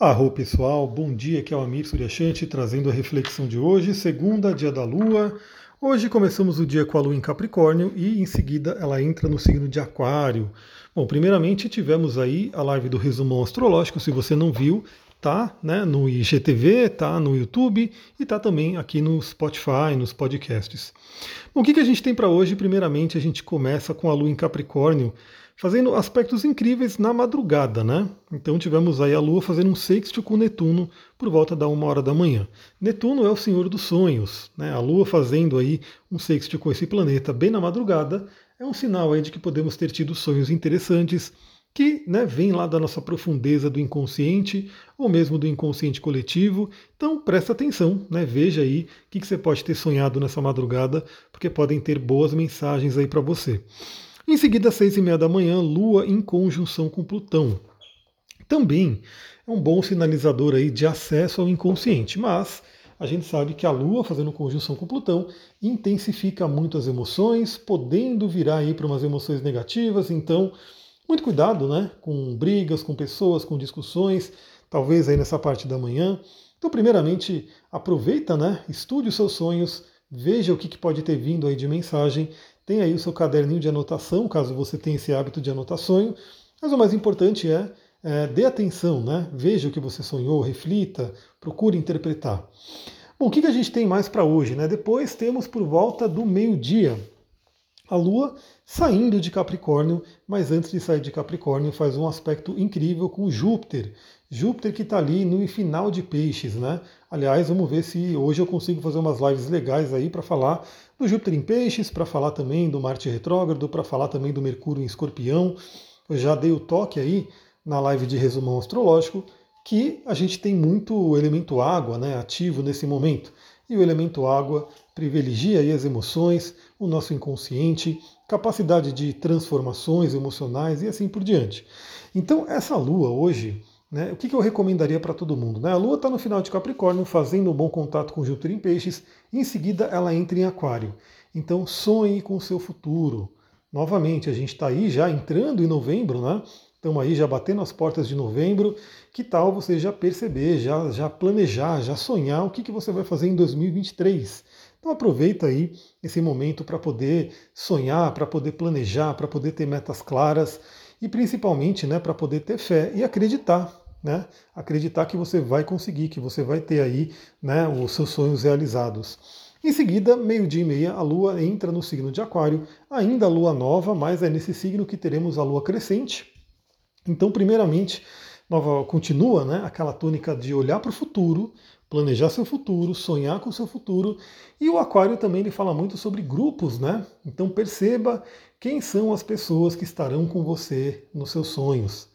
Arro pessoal, bom dia, aqui é o Amir Suryashanti trazendo a reflexão de hoje, segunda, dia da Lua. Hoje começamos o dia com a Lua em Capricórnio e em seguida ela entra no signo de Aquário. Bom, primeiramente tivemos aí a live do resumão astrológico, se você não viu, tá né, no IGTV, tá no YouTube e tá também aqui no Spotify, nos podcasts. Bom, o que, que a gente tem para hoje? Primeiramente a gente começa com a Lua em Capricórnio, fazendo aspectos incríveis na madrugada, né? Então tivemos aí a Lua fazendo um sexto com Netuno por volta da uma hora da manhã. Netuno é o senhor dos sonhos, né? A Lua fazendo aí um sexto com esse planeta bem na madrugada é um sinal aí de que podemos ter tido sonhos interessantes que né, vem lá da nossa profundeza do inconsciente ou mesmo do inconsciente coletivo. Então presta atenção, né, veja aí o que, que você pode ter sonhado nessa madrugada, porque podem ter boas mensagens aí para você. Em seguida, às seis e meia da manhã, Lua em conjunção com Plutão. Também é um bom sinalizador aí de acesso ao inconsciente, mas a gente sabe que a Lua fazendo conjunção com Plutão intensifica muito as emoções, podendo virar aí para umas emoções negativas. Então, muito cuidado, né, com brigas, com pessoas, com discussões, talvez aí nessa parte da manhã. Então, primeiramente, aproveita, né, estude os seus sonhos, veja o que, que pode ter vindo aí de mensagem tem aí o seu caderninho de anotação, caso você tenha esse hábito de anotar sonho. Mas o mais importante é, é dê atenção, né? Veja o que você sonhou, reflita, procure interpretar. Bom, o que, que a gente tem mais para hoje? Né? Depois temos por volta do meio-dia a Lua saindo de Capricórnio, mas antes de sair de Capricórnio faz um aspecto incrível com Júpiter. Júpiter que está ali no final de Peixes, né? Aliás, vamos ver se hoje eu consigo fazer umas lives legais aí para falar do Júpiter em Peixes, para falar também do Marte retrógrado, para falar também do Mercúrio em Escorpião. Eu já dei o toque aí na live de resumão astrológico que a gente tem muito elemento água, né, ativo nesse momento. E o elemento água privilegia as emoções, o nosso inconsciente, capacidade de transformações emocionais e assim por diante. Então, essa lua hoje, né, o que, que eu recomendaria para todo mundo? Né? A lua está no final de Capricórnio, fazendo um bom contato com Júpiter em Peixes, em seguida ela entra em Aquário. Então, sonhe com o seu futuro. Novamente, a gente está aí já entrando em novembro, né? Estamos aí já batendo as portas de novembro. Que tal você já perceber, já, já planejar, já sonhar o que, que você vai fazer em 2023? Então aproveita aí esse momento para poder sonhar, para poder planejar, para poder ter metas claras e principalmente né, para poder ter fé e acreditar. Né? Acreditar que você vai conseguir, que você vai ter aí né, os seus sonhos realizados. Em seguida, meio-dia e meia, a Lua entra no signo de Aquário, ainda a Lua nova, mas é nesse signo que teremos a Lua crescente. Então, primeiramente, nova, continua né, aquela tônica de olhar para o futuro, planejar seu futuro, sonhar com seu futuro. E o Aquário também ele fala muito sobre grupos, né? Então perceba quem são as pessoas que estarão com você nos seus sonhos.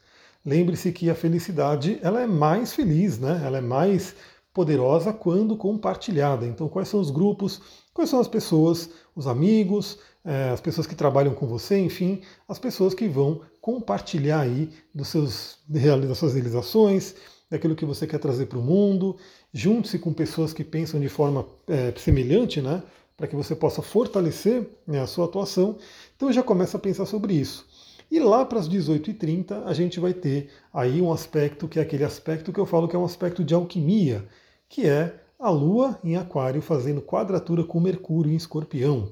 Lembre-se que a felicidade ela é mais feliz, né? Ela é mais poderosa quando compartilhada. Então, quais são os grupos? Quais são as pessoas, os amigos, eh, as pessoas que trabalham com você, enfim, as pessoas que vão compartilhar aí dos seus, das suas realizações, daquilo que você quer trazer para o mundo. Junte-se com pessoas que pensam de forma é, semelhante, né? Para que você possa fortalecer né, a sua atuação. Então já começa a pensar sobre isso. E lá para as 18h30 a gente vai ter aí um aspecto que é aquele aspecto que eu falo que é um aspecto de alquimia, que é a Lua em Aquário fazendo quadratura com Mercúrio em Escorpião.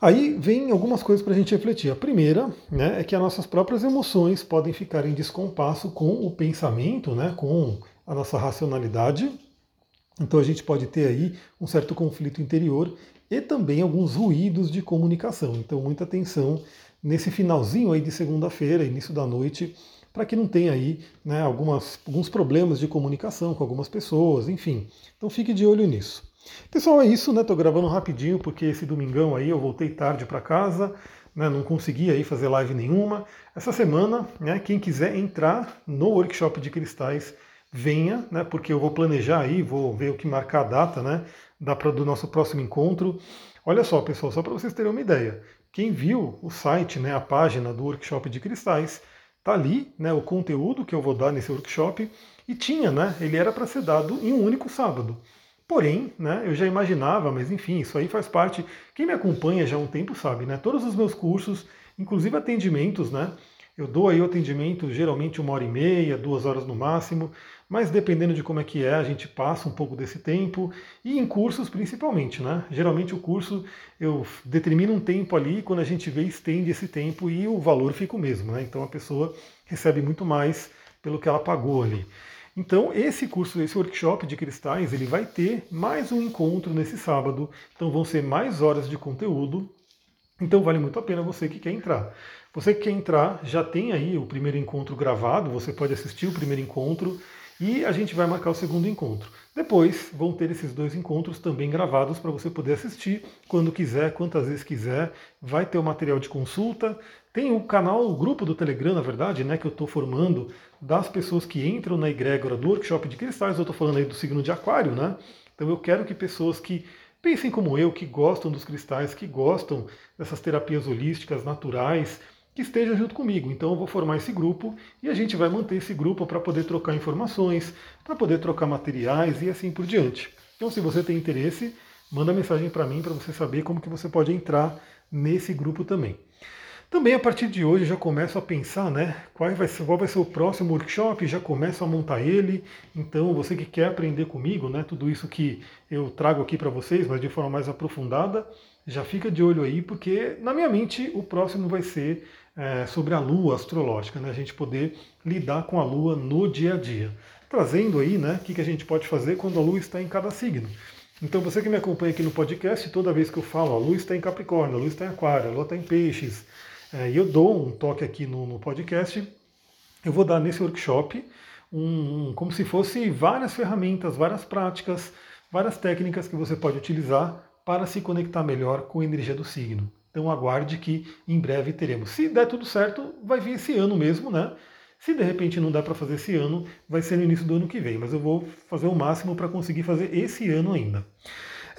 Aí vem algumas coisas para a gente refletir. A primeira né, é que as nossas próprias emoções podem ficar em descompasso com o pensamento, né, com a nossa racionalidade. Então a gente pode ter aí um certo conflito interior e também alguns ruídos de comunicação. Então muita atenção nesse finalzinho aí de segunda-feira, início da noite, para que não tenha aí né, algumas, alguns problemas de comunicação com algumas pessoas, enfim. Então fique de olho nisso. Pessoal, é isso, né? Tô gravando rapidinho porque esse domingão aí eu voltei tarde para casa, né? Não consegui aí fazer live nenhuma. Essa semana, né? Quem quiser entrar no workshop de cristais, venha, né? Porque eu vou planejar aí, vou ver o que marcar a data, né? Da, do nosso próximo encontro. Olha só, pessoal, só para vocês terem uma ideia. Quem viu o site, né? A página do workshop de cristais, tá ali, né? O conteúdo que eu vou dar nesse workshop e tinha, né? Ele era para ser dado em um único sábado. Porém, né, eu já imaginava, mas enfim, isso aí faz parte. Quem me acompanha já há um tempo sabe, né? Todos os meus cursos, inclusive atendimentos, né? Eu dou aí o atendimento geralmente uma hora e meia, duas horas no máximo, mas dependendo de como é que é, a gente passa um pouco desse tempo, e em cursos principalmente, né? Geralmente o curso eu determino um tempo ali, quando a gente vê, estende esse tempo e o valor fica o mesmo, né? Então a pessoa recebe muito mais pelo que ela pagou ali. Então, esse curso, esse workshop de cristais, ele vai ter mais um encontro nesse sábado. Então, vão ser mais horas de conteúdo. Então, vale muito a pena você que quer entrar. Você que quer entrar, já tem aí o primeiro encontro gravado, você pode assistir o primeiro encontro e a gente vai marcar o segundo encontro. Depois vão ter esses dois encontros também gravados para você poder assistir quando quiser, quantas vezes quiser. Vai ter o material de consulta. Tem o canal, o grupo do Telegram, na verdade, né, que eu estou formando das pessoas que entram na egrégora do workshop de cristais. Eu estou falando aí do signo de Aquário, né? Então eu quero que pessoas que pensem como eu, que gostam dos cristais, que gostam dessas terapias holísticas naturais, que esteja junto comigo. Então eu vou formar esse grupo e a gente vai manter esse grupo para poder trocar informações, para poder trocar materiais e assim por diante. Então se você tem interesse, manda mensagem para mim para você saber como que você pode entrar nesse grupo também. Também a partir de hoje já começo a pensar, né, qual vai ser, qual vai ser o próximo workshop, já começo a montar ele. Então, você que quer aprender comigo, né, tudo isso que eu trago aqui para vocês, mas de forma mais aprofundada, já fica de olho aí, porque na minha mente o próximo vai ser é, sobre a lua astrológica, né? a gente poder lidar com a lua no dia a dia. Trazendo aí né, o que, que a gente pode fazer quando a lua está em cada signo. Então você que me acompanha aqui no podcast, toda vez que eu falo, a lua está em Capricórnio, a lua está em Aquário, a lua está em Peixes, é, eu dou um toque aqui no, no, podcast, eu vou dar nesse workshop um, como se fosse várias ferramentas, várias práticas, várias técnicas que você pode utilizar para se conectar melhor com a energia do signo. Então aguarde que em breve teremos. Se der tudo certo, vai vir esse ano mesmo, né? Se de repente não dá para fazer esse ano, vai ser no início do ano que vem, mas eu vou fazer o máximo para conseguir fazer esse ano ainda.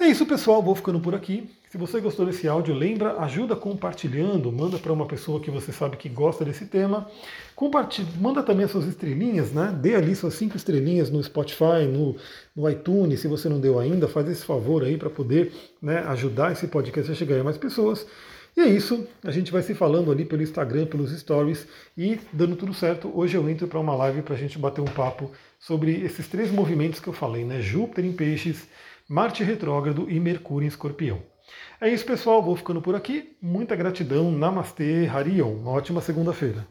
É isso, pessoal. Vou ficando por aqui. Se você gostou desse áudio, lembra, ajuda compartilhando, manda para uma pessoa que você sabe que gosta desse tema. Compartilha, manda também as suas estrelinhas, né? Dê ali suas cinco estrelinhas no Spotify, no, no iTunes, se você não deu ainda, faz esse favor aí para poder né, ajudar esse podcast a chegar a mais pessoas. E é isso, a gente vai se falando ali pelo Instagram, pelos stories e dando tudo certo. Hoje eu entro para uma live para a gente bater um papo sobre esses três movimentos que eu falei, né? Júpiter em Peixes, Marte retrógrado e Mercúrio em Escorpião. É isso, pessoal. Vou ficando por aqui. Muita gratidão. Namastê, Harion. Uma ótima segunda-feira.